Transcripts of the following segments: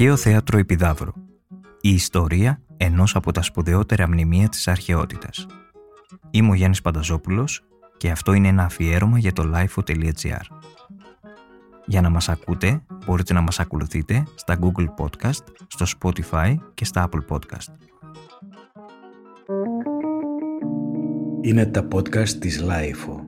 Αρχαίο Θέατρο Επιδαύρου. Η ιστορία ενός από τα σπουδαιότερα μνημεία της αρχαιότητας. Είμαι ο Γιάννης Πανταζόπουλος και αυτό είναι ένα αφιέρωμα για το lifeo.gr. Για να μας ακούτε, μπορείτε να μας ακολουθείτε στα Google Podcast, στο Spotify και στα Apple Podcast. Είναι τα podcast της Lifeo.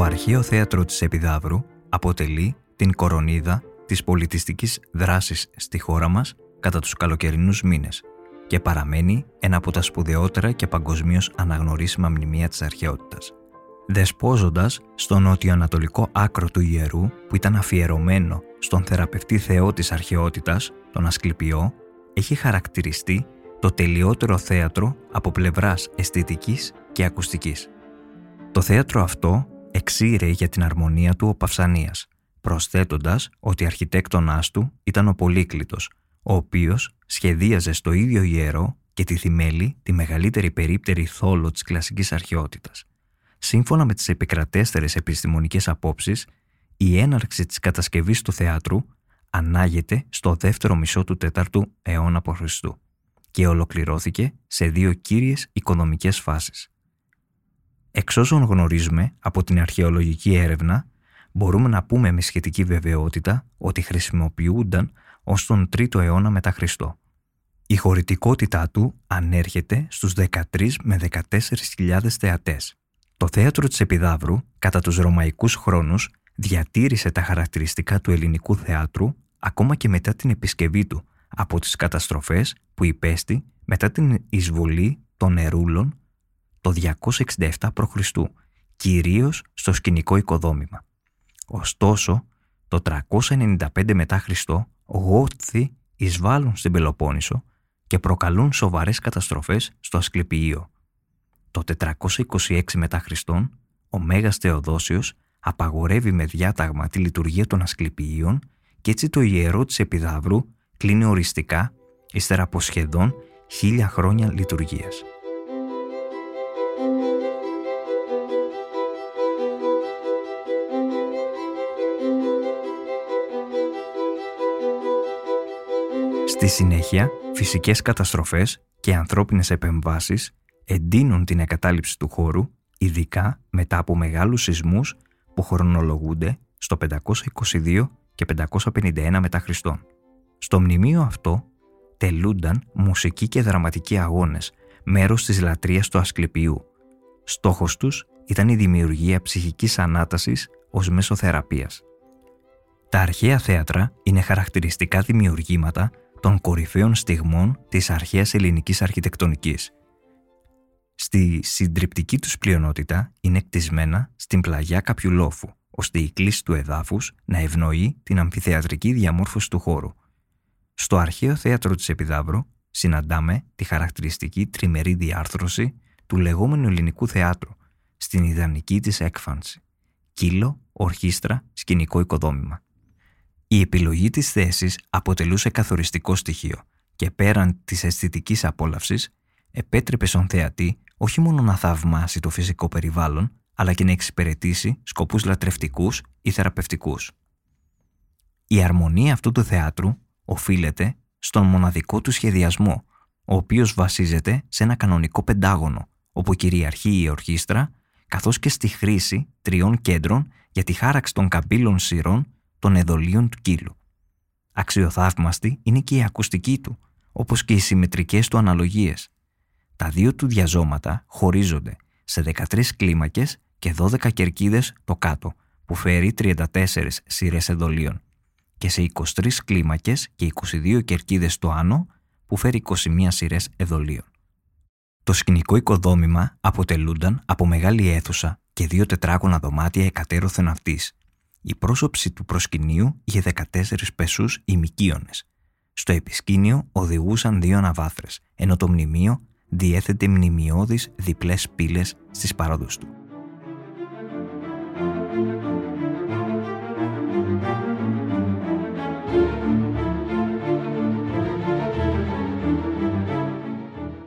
Το Αρχαίο Θέατρο της Επιδαύρου αποτελεί την κορονίδα της πολιτιστικής δράσης στη χώρα μας κατά τους καλοκαιρινούς μήνες και παραμένει ένα από τα σπουδαιότερα και παγκοσμίως αναγνωρίσιμα μνημεία της αρχαιότητας. Δεσπόζοντας στο νοτιοανατολικό άκρο του ιερού που ήταν αφιερωμένο στον θεραπευτή θεό της αρχαιότητας, τον Ασκληπιό, έχει χαρακτηριστεί το τελειότερο θέατρο από πλευράς αισθητικής και ακουστικής. Το θέατρο αυτό εξήρε για την αρμονία του ο Παυσανίας, προσθέτοντας ότι αρχιτέκτονάς του ήταν ο Πολύκλητος, ο οποίος σχεδίαζε στο ίδιο ιερό και τη Θυμέλη τη μεγαλύτερη περίπτερη θόλο της κλασικής αρχαιότητας. Σύμφωνα με τις επικρατέστερες επιστημονικές απόψεις, η έναρξη της κατασκευής του θεάτρου ανάγεται στο δεύτερο μισό του 4ου αιώνα π.Χ. και ολοκληρώθηκε σε δύο κύριες οικονομικές φάσεις. Εξ όσων γνωρίζουμε από την αρχαιολογική έρευνα, μπορούμε να πούμε με σχετική βεβαιότητα ότι χρησιμοποιούνταν ως τον 3ο αιώνα μετά Χριστό. Η χωρητικότητά του ανέρχεται στους 13 με 14.000 θεατές. Το θέατρο της Επιδαύρου, κατά τους ρωμαϊκούς χρόνους, διατήρησε τα χαρακτηριστικά του ελληνικού θεάτρου ακόμα και μετά την επισκευή του από τις καταστροφές που υπέστη μετά την εισβολή των Ερούλων το 267 π.Χ., κυρίως στο σκηνικό οικοδόμημα. Ωστόσο, το 395 μετά Χριστό, Γότθοι εισβάλλουν στην Πελοπόννησο και προκαλούν σοβαρές καταστροφές στο Ασκληπιείο. Το 426 μετά Χριστόν, ο Μέγας Θεοδόσιος απαγορεύει με διάταγμα τη λειτουργία των Ασκληπιείων και έτσι το ιερό της Επιδαύρου κλείνει οριστικά ύστερα από σχεδόν χίλια χρόνια λειτουργίας. Στη συνέχεια, φυσικές καταστροφές και ανθρώπινες επεμβάσεις εντείνουν την εγκατάλειψη του χώρου, ειδικά μετά από μεγάλους σεισμούς που χρονολογούνται στο 522 και 551 μετά Χριστόν. Στο μνημείο αυτό τελούνταν μουσικοί και δραματικοί αγώνες, μέρος της λατρείας του Ασκληπιού. Στόχος τους ήταν η δημιουργία ψυχικής ανάτασης ως μέσο θεραπείας. Τα αρχαία θέατρα είναι χαρακτηριστικά δημιουργήματα των κορυφαίων στιγμών της αρχαίας ελληνικής αρχιτεκτονικής. Στη συντριπτική τους πλειονότητα είναι κτισμένα στην πλαγιά κάποιου λόφου, ώστε η κλίση του εδάφους να ευνοεί την αμφιθεατρική διαμόρφωση του χώρου. Στο αρχαίο θέατρο της Επιδαύρου συναντάμε τη χαρακτηριστική τριμερή διάρθρωση του λεγόμενου ελληνικού θεάτρου στην ιδανική της έκφανση. Κύλο, ορχήστρα, σκηνικό οικοδόμημα. Η επιλογή της θέσης αποτελούσε καθοριστικό στοιχείο και πέραν της αισθητικής απόλαυσης επέτρεπε στον θεατή όχι μόνο να θαυμάσει το φυσικό περιβάλλον αλλά και να εξυπηρετήσει σκοπούς λατρευτικούς ή θεραπευτικούς. Η αρμονία αυτού του θεάτρου οφείλεται στον μοναδικό του σχεδιασμό, ο οποίος βασίζεται σε ένα κανονικό πεντάγωνο, όπου κυριαρχεί η ορχήστρα, καθώς και στη χρήση τριών κέντρων για τη χάραξη των καμπύλων σειρών των εδωλίων του κύλου. Αξιοθαύμαστη είναι και η ακουστική του, όπως και οι συμμετρικές του αναλογίες. Τα δύο του διαζώματα χωρίζονται σε 13 κλίμακες και 12 κερκίδες το κάτω, που φέρει 34 σειρές εδωλίων, και σε 23 κλίμακες και 22 κερκίδες το άνω, που φέρει 21 σειρές εδωλίων. Το σκηνικό οικοδόμημα αποτελούνταν από μεγάλη αίθουσα και δύο τετράγωνα δωμάτια εκατέρωθεν αυτής, η πρόσωψη του προσκυνείου είχε 14 πεσούς ημικίονες. Στο επισκήνιο οδηγούσαν δύο αναβάθρες, ενώ το μνημείο διέθετε μνημειώδεις διπλές πύλες στις παρόδους του.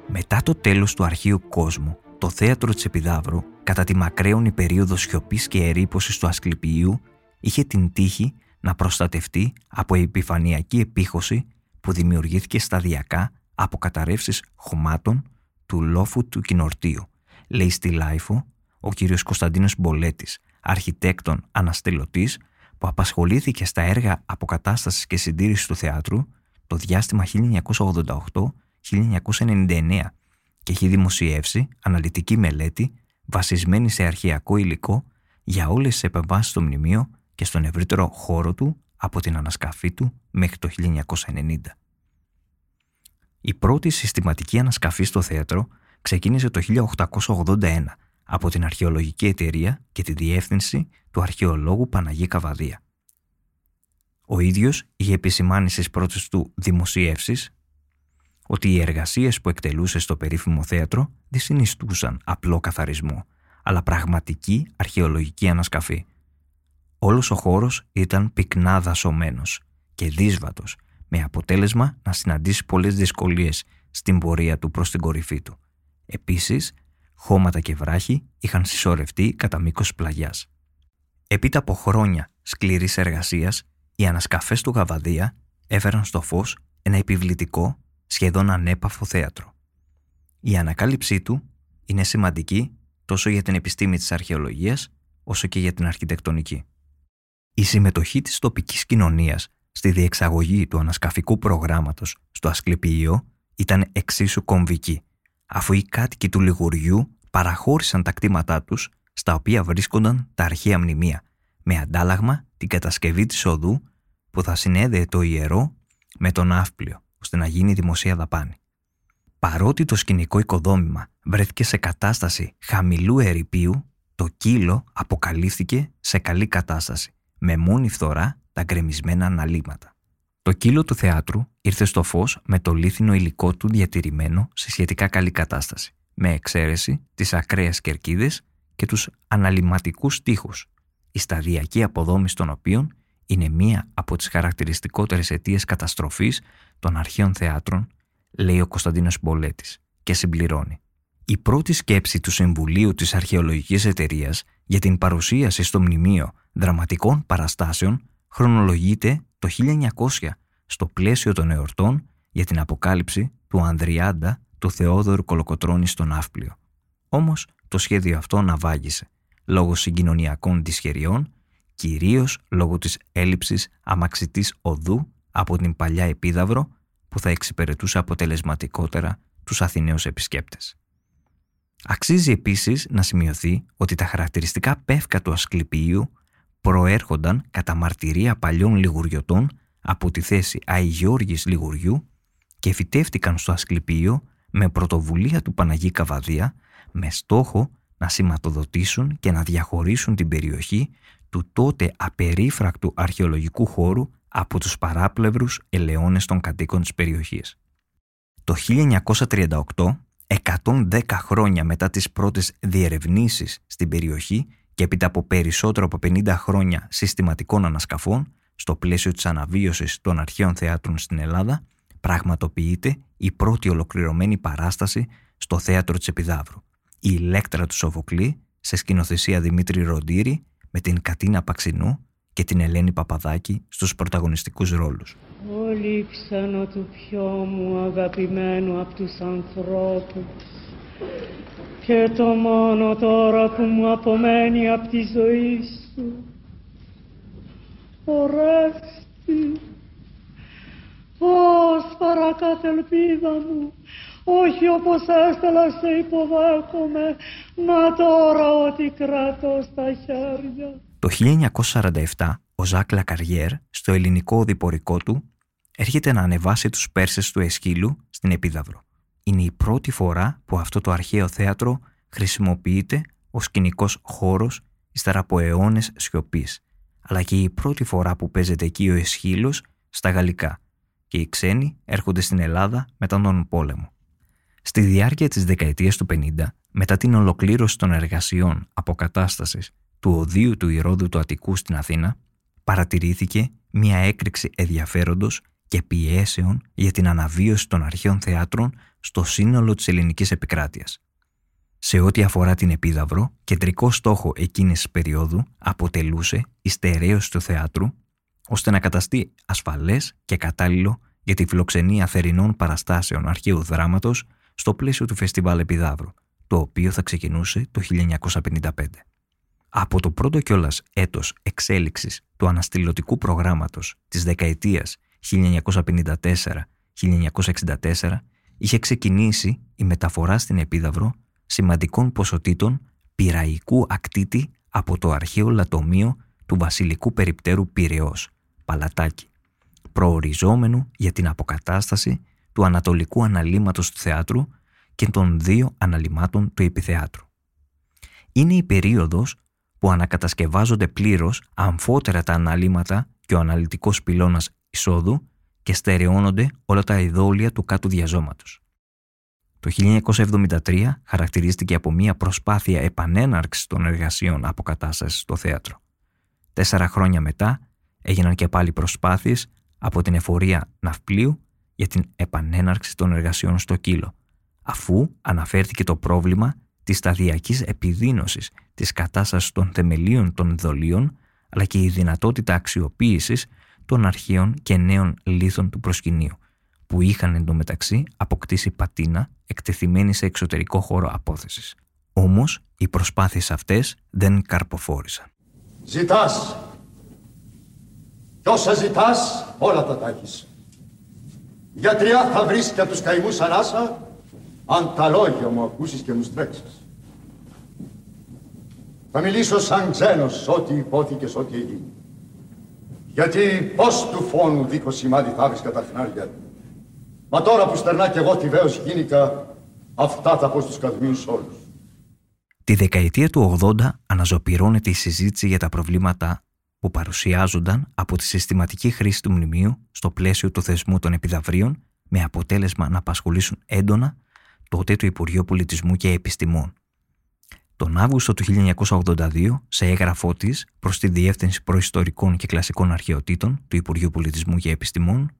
Μετά το τέλος του αρχαίου κόσμου, το θέατρο της Επιδαύρου κατά τη μακραίωνη περίοδο σιωπής και ερείπωσης του Ασκληπιείου, είχε την τύχη να προστατευτεί από επιφανειακή επίχωση που δημιουργήθηκε σταδιακά από καταρρεύσεις χωμάτων του λόφου του Κυνορτίου, λέει στη LiFO ο κύριος Κωνσταντίνος Μπολέτης, αρχιτέκτων αναστηλωτής που απασχολήθηκε στα έργα αποκατάστασης και συντήρησης του θεάτρου το διάστημα 1988-1999 και έχει δημοσιεύσει αναλυτική μελέτη βασισμένη σε αρχαιακό υλικό για όλες τις επεμβάσεις στο μνημείο και στον ευρύτερο χώρο του από την ανασκαφή του μέχρι το 1990. Η πρώτη συστηματική ανασκαφή στο θέατρο ξεκίνησε το 1881 από την Αρχαιολογική Εταιρεία και τη διεύθυνση του αρχαιολόγου Παναγί Καβαδία. Ο ίδιος είχε επισημάνει στις πρώτες του δημοσιεύσεις ότι οι εργασίες που εκτελούσε στο περίφημο θέατρο δεν συνιστούσαν απλό καθαρισμό, αλλά πραγματική αρχαιολογική ανασκαφή. Όλος ο χώρος ήταν πυκνά δασωμένος και δύσβατος, με αποτέλεσμα να συναντήσει πολλές δυσκολίες στην πορεία του προς την κορυφή του. Επίσης, χώματα και βράχοι είχαν συσσωρευτεί κατά μήκος πλαγιάς. Επίτα από χρόνια σκληρής εργασίας, οι ανασκαφές του Γαβαδία έφεραν στο φως ένα επιβλητικό, σχεδόν ανέπαφο θέατρο. Η ανακάλυψή του είναι σημαντική τόσο για την επιστήμη της αρχαιολογίας όσο και για την αρχιτεκτονική. Η συμμετοχή της τοπικής κοινωνίας στη διεξαγωγή του ανασκαφικού προγράμματος στο Ασκληπιείο ήταν εξίσου κομβική, αφού οι κάτοικοι του Λιγουριού παραχώρησαν τα κτήματά τους στα οποία βρίσκονταν τα αρχαία μνημεία, με αντάλλαγμα την κατασκευή της οδού που θα συνέδεε το ιερό με τον ναύπλιο, ώστε να γίνει δημοσία δαπάνη. Παρότι το σκηνικό οικοδόμημα βρέθηκε σε κατάσταση χαμηλού ερυπείου, το κύλο αποκαλύφθηκε σε καλή κατάσταση, με μόνη φθορά τα γκρεμισμένα αναλύματα. Το κύλο του θεάτρου ήρθε στο φως με το λίθινο υλικό του διατηρημένο σε σχετικά καλή κατάσταση, με εξαίρεση τις ακραίες κερκίδες και τους αναλυματικούς τείχους, η σταδιακή αποδόμηση των οποίων είναι μία από τις χαρακτηριστικότερες αιτίες καταστροφής των αρχαίων θεάτρων, λέει ο Κωνσταντίνος Μπολέτης και συμπληρώνει. Η πρώτη σκέψη του Συμβουλίου της Αρχαιολογικής Εταιρείας για την παρουσίαση στο μνημείο δραματικών παραστάσεων χρονολογείται το 1900 στο πλαίσιο των εορτών για την αποκάλυψη του Ανδριάντα του Θεόδωρου Κολοκοτρώνη στον Ναύπλιο. Όμως το σχέδιο αυτό ναυάγησε λόγω συγκοινωνιακών δυσχεριών, κυρίως λόγω της έλλειψης αμαξιτής οδού από την παλιά επίδαυρο που θα εξυπηρετούσε αποτελεσματικότερα τους Αθηναίους επισκέπτες. Αξίζει επίσης να σημειωθεί ότι τα χαρακτηριστικά πεύκα του Ασκληπίου προέρχονταν κατά μαρτυρία παλιών λιγουριωτών από τη θέση Αϊγιώργης Λιγουριού και φυτεύτηκαν στο Ασκληπείο με πρωτοβουλία του Παναγί Καβαδία με στόχο να σηματοδοτήσουν και να διαχωρίσουν την περιοχή του τότε απερίφρακτου αρχαιολογικού χώρου από τους παράπλευρους ελαιώνες των κατοίκων της περιοχής. Το 1938, 110 χρόνια μετά τις πρώτες διερευνήσεις στην περιοχή και έπειτα από περισσότερο από 50 χρόνια συστηματικών ανασκαφών, στο πλαίσιο της αναβίωσης των αρχαίων θεάτρων στην Ελλάδα, πραγματοποιείται η πρώτη ολοκληρωμένη παράσταση στο θέατρο της Επιδαύρου, η Ηλέκτρα του Σοφοκλή, σε σκηνοθεσία Δημήτρη Ροντήρη, με την Κατίνα Παξινού και την Ελένη Παπαδάκη στους πρωταγωνιστικούς ρόλους. Όλοι ξένο του πιο μου αγαπημένου από τους ανθρώπους. Και το μόνο τώρα που μου απομένει από τη ζωή σου. Ορέστη ως παρακάτω ελπίδα μου. Όχι όπως έστελα σε υποδέχομαι να τώρα ότι κρατώ στα χέρια. Το 1947 ο Ζακ Λακαριέρ στο ελληνικό οδηπορικό του έρχεται να ανεβάσει τους Πέρσες του Εσκύλου στην Επίδαυρο. Είναι η πρώτη φορά που αυτό το αρχαίο θέατρο χρησιμοποιείται ως σκηνικός χώρος ύστερα από αιώνες σιωπής, αλλά και η πρώτη φορά που παίζεται εκεί ο Εσχύλος στα γαλλικά και οι ξένοι έρχονται στην Ελλάδα μετά τον πόλεμο. Στη διάρκεια της δεκαετίας του 50, μετά την ολοκλήρωση των εργασιών αποκατάστασης του οδείου του Ηρώδου του Αττικού στην Αθήνα, παρατηρήθηκε μια έκρηξη ενδιαφέροντος και πιέσεων για την αναβίωση των αρχαίων θεάτρων στο σύνολο της ελληνικής επικράτειας. Σε ό,τι αφορά την Επίδαυρο, κεντρικό στόχο εκείνης της περίοδου αποτελούσε η στερέωση του θεάτρου, ώστε να καταστεί ασφαλές και κατάλληλο για τη φιλοξενία θερινών παραστάσεων αρχαίου δράματος στο πλαίσιο του Φεστιβάλ Επιδαύρου, το οποίο θα ξεκινούσε το 1955. Από το πρώτο κιόλας έτος εξέλιξης του αναστηλωτικού προγράμματος της δεκαετίας 1954-1964 είχε ξεκινήσει η μεταφορά στην Επίδαυρο σημαντικών ποσοτήτων πυραϊκού ακτίτη από το αρχαίο λατομείο του βασιλικού περιπτέρου Πυραιός, Παλατάκι, προοριζόμενου για την αποκατάσταση του ανατολικού αναλύματος του θεάτρου και των δύο αναλυμάτων του επιθεάτρου. Είναι η περίοδος που ανακατασκευάζονται πλήρως αμφότερα τα αναλύματα και ο αναλυτικός πυλώνας εισόδου και στερεώνονται όλα τα ειδόλια του κάτω διαζώματος. Το 1973 χαρακτηρίστηκε από μια προσπάθεια επανέναρξης των εργασιών αποκατάστασης στο θέατρο. Τέσσερα χρόνια μετά έγιναν και πάλι προσπάθειες από την εφορία ναυπλίου για την επανέναρξη των εργασιών στο κύλο, αφού αναφέρθηκε το πρόβλημα της σταδιακής επιδίνωσης της κατάστασης των θεμελίων των δολίων, αλλά και η δυνατότητα αξιοποίησης των αρχαίων και νέων λίθων του προσκυνείου, που είχαν εντωμεταξύ αποκτήσει πατίνα εκτεθειμένη σε εξωτερικό χώρο απόθεσης. Όμως, οι προσπάθειες αυτές δεν καρποφόρησαν. Ζητάς. Κι όσα ζητάς, όλα τα τάχεις. Γιατριά θα βρεις και τους καημούς ανάσα, αν τα λόγια μου ακούσεις και μου στρέξεις. Θα μιλήσω σαν ξένος ό,τι υπόθηκε, ό,τι έγινε. Γιατί πώς του φόνου δίχω σημάδι θα βρεις κατά χνάρια. Μα τώρα που στερνά κι εγώ τη βέος γίνηκα, αυτά θα πω στους καδμίους όλους. Τη δεκαετία του 80 αναζωπυρώνεται η συζήτηση για τα προβλήματα που παρουσιάζονταν από τη συστηματική χρήση του μνημείου στο πλαίσιο του θεσμού των επιδαυρίων με αποτέλεσμα να απασχολήσουν έντονα τότε το Υπουργείο Πολιτισμού και Επιστημών. Τον Αύγουστο του 1982, σε έγγραφό της προς τη Διεύθυνση Προϊστορικών και Κλασικών Αρχαιοτήτων του Υπουργείου Πολιτισμού και Επιστημών,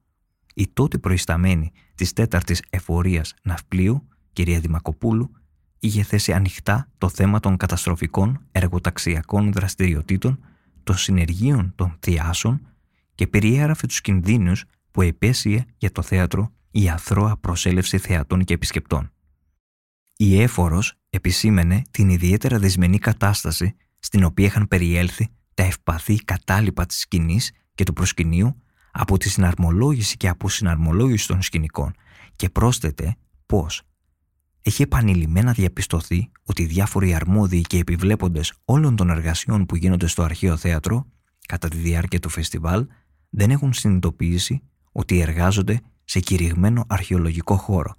η τότε προϊσταμένη της τέταρτης εφορίας ναυπλίου, κυρία Δημακοπούλου, είχε θέσει ανοιχτά το θέμα των καταστροφικών εργοταξιακών δραστηριοτήτων, των συνεργείων των θειάσεων και περιέγραφε τους κινδύνους που επέσυε για το θέατρο η αθρώα προσέλευση θεατών και επισκεπτών. Η έφορος επισήμενε την ιδιαίτερα δεσμενή κατάσταση στην οποία είχαν περιέλθει τα ευπαθή κατάλοιπα της σκηνής και του προσκυνείου από τη συναρμολόγηση και αποσυναρμολόγηση των σκηνικών. Και πρόσθετε πως έχει επανειλημμένα διαπιστωθεί ότι οι διάφοροι αρμόδιοι και επιβλέποντες όλων των εργασιών που γίνονται στο αρχαίο θέατρο κατά τη διάρκεια του φεστιβάλ δεν έχουν συνειδητοποιήσει ότι εργάζονται σε κηρυγμένο αρχαιολογικό χώρο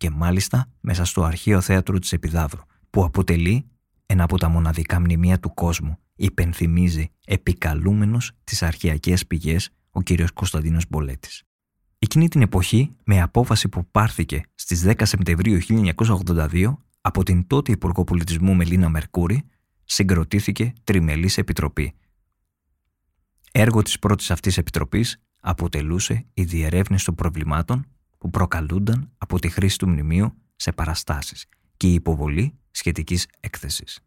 και μάλιστα μέσα στο αρχαίο θέατρο της Επιδαύρου που αποτελεί ένα από τα μοναδικά μνημεία του κόσμου υπενθυμίζει επικαλούμενος τις αρχαιακές πηγές ο κύριος Κωνσταντίνος Μπολέτης. Εκείνη την εποχή, με απόφαση που πάρθηκε στις 10 Σεπτεμβρίου 1982 από την τότε Υπουργό Πολιτισμού Μελίνα Μερκούρη, συγκροτήθηκε τριμελής επιτροπή. Έργο της πρώτης αυτής επιτροπής αποτελούσε η διερεύνηση των προβλημάτων που προκαλούνταν από τη χρήση του μνημείου σε παραστάσεις και η υποβολή σχετικής έκθεσης.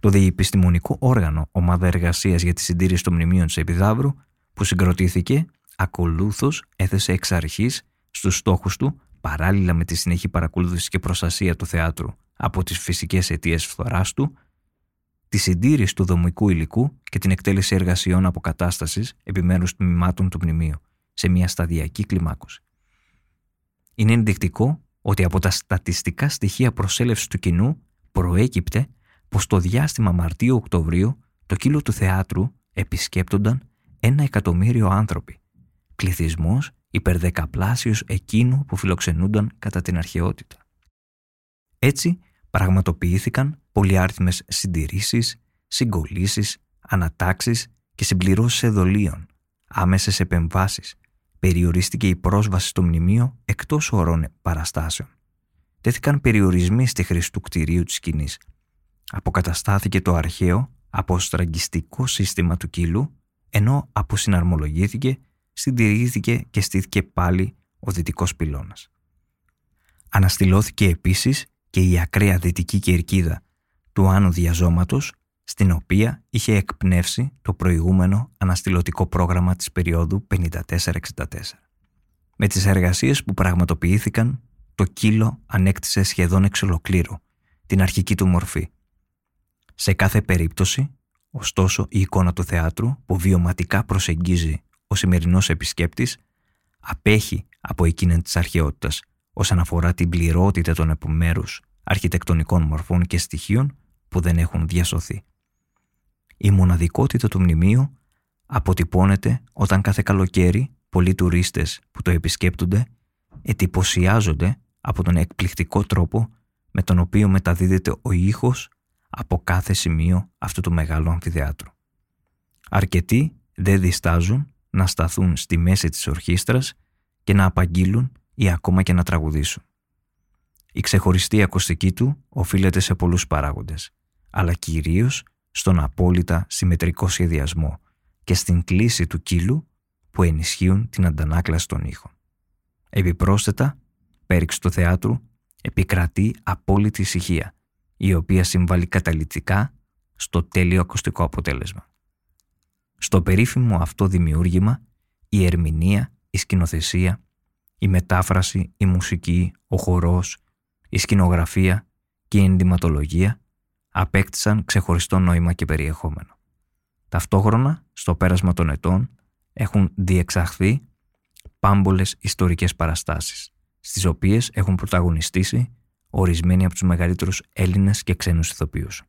Το διεπιστημονικό όργανο Ομάδα Εργασίας για τη Συντήρηση των Μνημείων της Επιδαύρου που συγκροτήθηκε ακολούθως έθεσε εξ αρχής στους στόχους του παράλληλα με τη συνεχή παρακολούθηση και προστασία του θεάτρου από τις φυσικές αιτίες φθοράς του τη συντήρηση του δομικού υλικού και την εκτέλεση εργασιών αποκατάστασης επιμέρους τμήματων του μνημείου σε μια σταδιακή κλιμάκωση. Είναι ενδεικτικό ότι από τα στατιστικά στοιχεία προσέλευσης του κοινού προέκυπτε πως το διάστημα Μαρτίου-Οκτωβρίου το κύλο του θεάτρου επισκέπτονταν ένα εκατομμύριο άνθρωποι, πληθυσμός υπερδεκαπλάσιος εκείνου που φιλοξενούνταν κατά την αρχαιότητα. Έτσι πραγματοποιήθηκαν πολυάριθμες συντηρήσεις, συγκολήσεις, ανατάξεις και συμπληρώσεις εδωλίων, άμεσες επεμβάσεις, περιορίστηκε η πρόσβαση στο μνημείο εκτός ορών παραστάσεων. Τέθηκαν περιορισμοί στη χρήση του κτηρίου της σκηνής. Αποκαταστάθηκε το αρχαίο αποστραγγιστικό σύστημα του κύλου, ενώ αποσυναρμολογήθηκε, συντηρήθηκε και στήθηκε πάλι ο δυτικός πυλώνας. Αναστηλώθηκε επίσης και η ακραία δυτική κερκίδα του Άνω Διαζώματος, στην οποία είχε εκπνεύσει το προηγούμενο αναστηλωτικό πρόγραμμα της περίοδου 54-64. Με τις εργασίες που πραγματοποιήθηκαν, το κύλο ανέκτησε σχεδόν εξ ολοκλήρου την αρχική του μορφή. Σε κάθε περίπτωση, ωστόσο, η εικόνα του θεάτρου που βιωματικά προσεγγίζει ο σημερινός επισκέπτης απέχει από εκείνη της αρχαιότητας όσον αφορά την πληρότητα των επιμέρους αρχιτεκτονικών μορφών και στοιχείων που δεν έχουν διασωθεί. Η μοναδικότητα του μνημείου αποτυπώνεται όταν κάθε καλοκαίρι πολλοί τουρίστες που το επισκέπτονται εντυπωσιάζονται από τον εκπληκτικό τρόπο με τον οποίο μεταδίδεται ο ήχος από κάθε σημείο αυτού του μεγάλου αμφιθεάτρου. Αρκετοί δεν διστάζουν να σταθούν στη μέση της ορχήστρας και να απαγγείλουν ή ακόμα και να τραγουδήσουν. Η ξεχωριστή ακουστική του οφείλεται σε πολλούς παράγοντες, αλλά κυρίως στον απόλυτα συμμετρικό σχεδιασμό και στην κλίση του κύλου που ενισχύουν την αντανάκλαση των ήχων. Επιπρόσθετα, πέριξ του θεάτρου επικρατεί απόλυτη ησυχία, η οποία συμβάλλει καταλητικά στο τέλειο ακουστικό αποτέλεσμα. Στο περίφημο αυτό δημιούργημα, η ερμηνεία, η σκηνοθεσία, η μετάφραση, η μουσική, ο χορός, η σκηνογραφία και η ενδυματολογία απέκτησαν ξεχωριστό νόημα και περιεχόμενο. Ταυτόχρονα, στο πέρασμα των ετών, έχουν διεξαχθεί πάμπολες ιστορικές παραστάσεις, στις οποίες έχουν πρωταγωνιστήσει ορισμένοι από τους μεγαλύτερους Έλληνες και ξένους ηθοποιούς.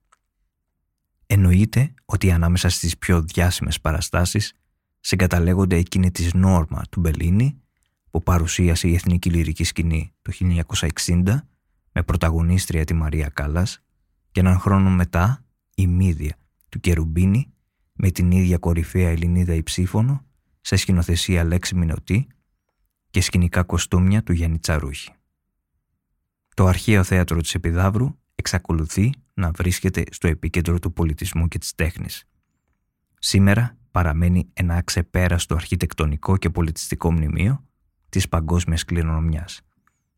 Εννοείται ότι ανάμεσα στις πιο διάσημες παραστάσεις συγκαταλέγονται εκείνη της Νόρμα του Μπελίνη που παρουσίασε η Εθνική Λυρική Σκηνή το 1960 με πρωταγωνίστρια τη Μαρία Κάλλας και έναν χρόνο μετά η Μύδια του Κερουμπίνη με την ίδια κορυφαία Ελληνίδα υψήφωνο σε σκηνοθεσία Λέξη Μινωτή και σκηνικά κοστούμια του Γιάννη Τσαρούχη. Το αρχαίο θέατρο της Επιδαύρου εξακολουθεί να βρίσκεται στο επίκεντρο του πολιτισμού και της τέχνης. Σήμερα παραμένει ένα αξεπέραστο αρχιτεκτονικό και πολιτιστικό μνημείο της παγκόσμιας κληρονομιάς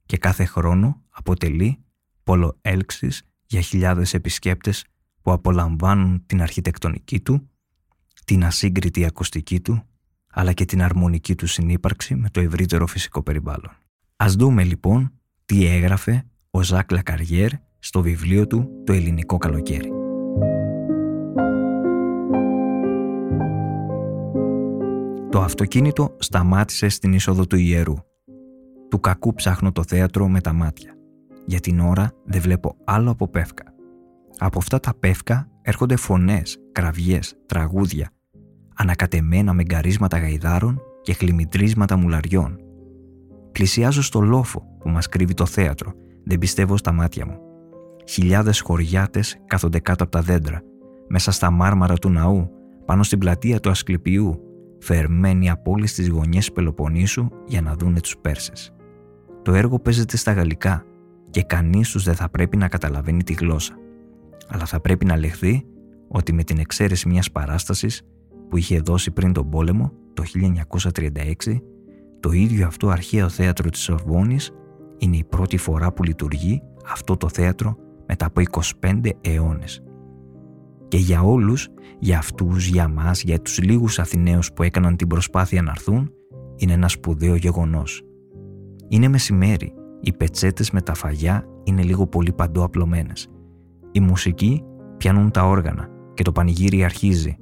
και κάθε χρόνο αποτελεί πόλο έλξης για χιλιάδες επισκέπτες που απολαμβάνουν την αρχιτεκτονική του, την ασύγκριτη ακουστική του, αλλά και την αρμονική του συνύπαρξη με το ευρύτερο φυσικό περιβάλλον. Ας δούμε λοιπόν τι έγραφε ο Ζακ Λακαριέρ στο βιβλίο του «Το ελληνικό καλοκαίρι». Το αυτοκίνητο σταμάτησε στην είσοδο του ιερού. Του κακού ψάχνω το θέατρο με τα μάτια. Για την ώρα δεν βλέπω άλλο από πεύκα. Από αυτά τα πεύκα έρχονται φωνές, κραυγές, τραγούδια, ανακατεμένα με γκαρίσματα γαϊδάρων και χλιμητρίσματα μουλαριών. Πλησιάζω στο λόφο που μας κρύβει το θέατρο, δεν πιστεύω στα μάτια μου. Χιλιάδες χωριάτες κάθονται κάτω από τα δέντρα, μέσα στα μάρμαρα του ναού, πάνω στην πλατεία του Ασκληπιού, φερμένοι από όλες τις γωνιές Πελοποννήσου για να δούνε τους Πέρσες. Το έργο παίζεται στα γαλλικά και κανείς τους δεν θα πρέπει να καταλαβαίνει τη γλώσσα. Αλλά θα πρέπει να λεχθεί ότι με την εξαίρεση μιας παράστασης που είχε δώσει πριν τον πόλεμο το 1936, το ίδιο αυτό αρχαίο θέατρο της Σορβόνης είναι η πρώτη φορά που λειτουργεί αυτό το θέατρο μετά από 25 αιώνες. Και για όλους, για αυτούς, για μας, για τους λίγους Αθηναίους που έκαναν την προσπάθεια να έρθουν, είναι ένα σπουδαίο γεγονός. Είναι μεσημέρι, οι πετσέτες με τα φαγιά είναι λίγο πολύ παντού απλωμένες. Οι μουσικοί πιάνουν τα όργανα και το πανηγύρι αρχίζει.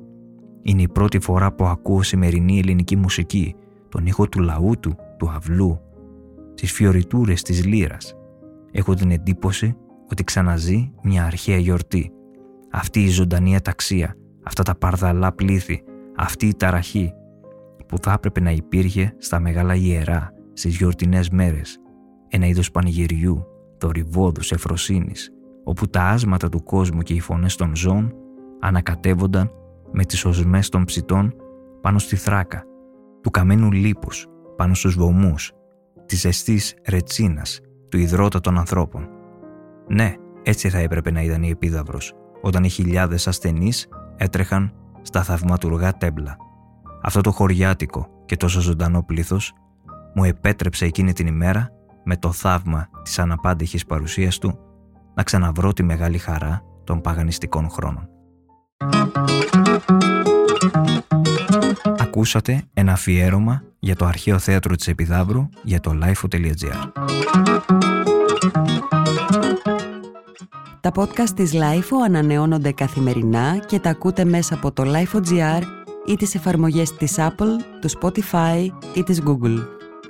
Είναι η πρώτη φορά που ακούω σημερινή ελληνική μουσική, τον ήχο του λαούτου, του αυλού, τις φιωριτούρες της λύρας. Έχω την εντύπωση ότι ξαναζεί μια αρχαία γιορτή αυτή η ζωντανή αταξία, αυτά τα παρδαλά πλήθη, αυτή η ταραχή που θα έπρεπε να υπήρχε στα μεγάλα ιερά στις γιορτινές μέρες, ένα είδος πανηγυριού, θορυβόδους, εφροσύνης, όπου τα άσματα του κόσμου και οι φωνές των ζώων ανακατεύονταν με τις οσμές των ψητών πάνω στη θράκα, του καμένου λίπους πάνω στους βωμούς, της ζεστής ρετσίνας, του υδρότα των ανθρώπων. Ναι, έτσι θα έπρεπε να ήταν η επίδαυρος, όταν οι χιλιάδες ασθενείς έτρεχαν στα θαυματουργά τέμπλα. Αυτό το χωριάτικο και τόσο ζωντανό πλήθος μου επέτρεψε εκείνη την ημέρα με το θαύμα της αναπάντηχης παρουσίας του να ξαναβρω τη μεγάλη χαρά των παγανιστικών χρόνων. Ακούσατε ένα αφιέρωμα για το αρχαίο θέατρο της Επιδαύρου για το lifeo.gr. Τα podcast της LIFO ανανεώνονται καθημερινά και τα ακούτε μέσα από το LIFO.gr ή τις εφαρμογές της Apple, του Spotify ή της Google.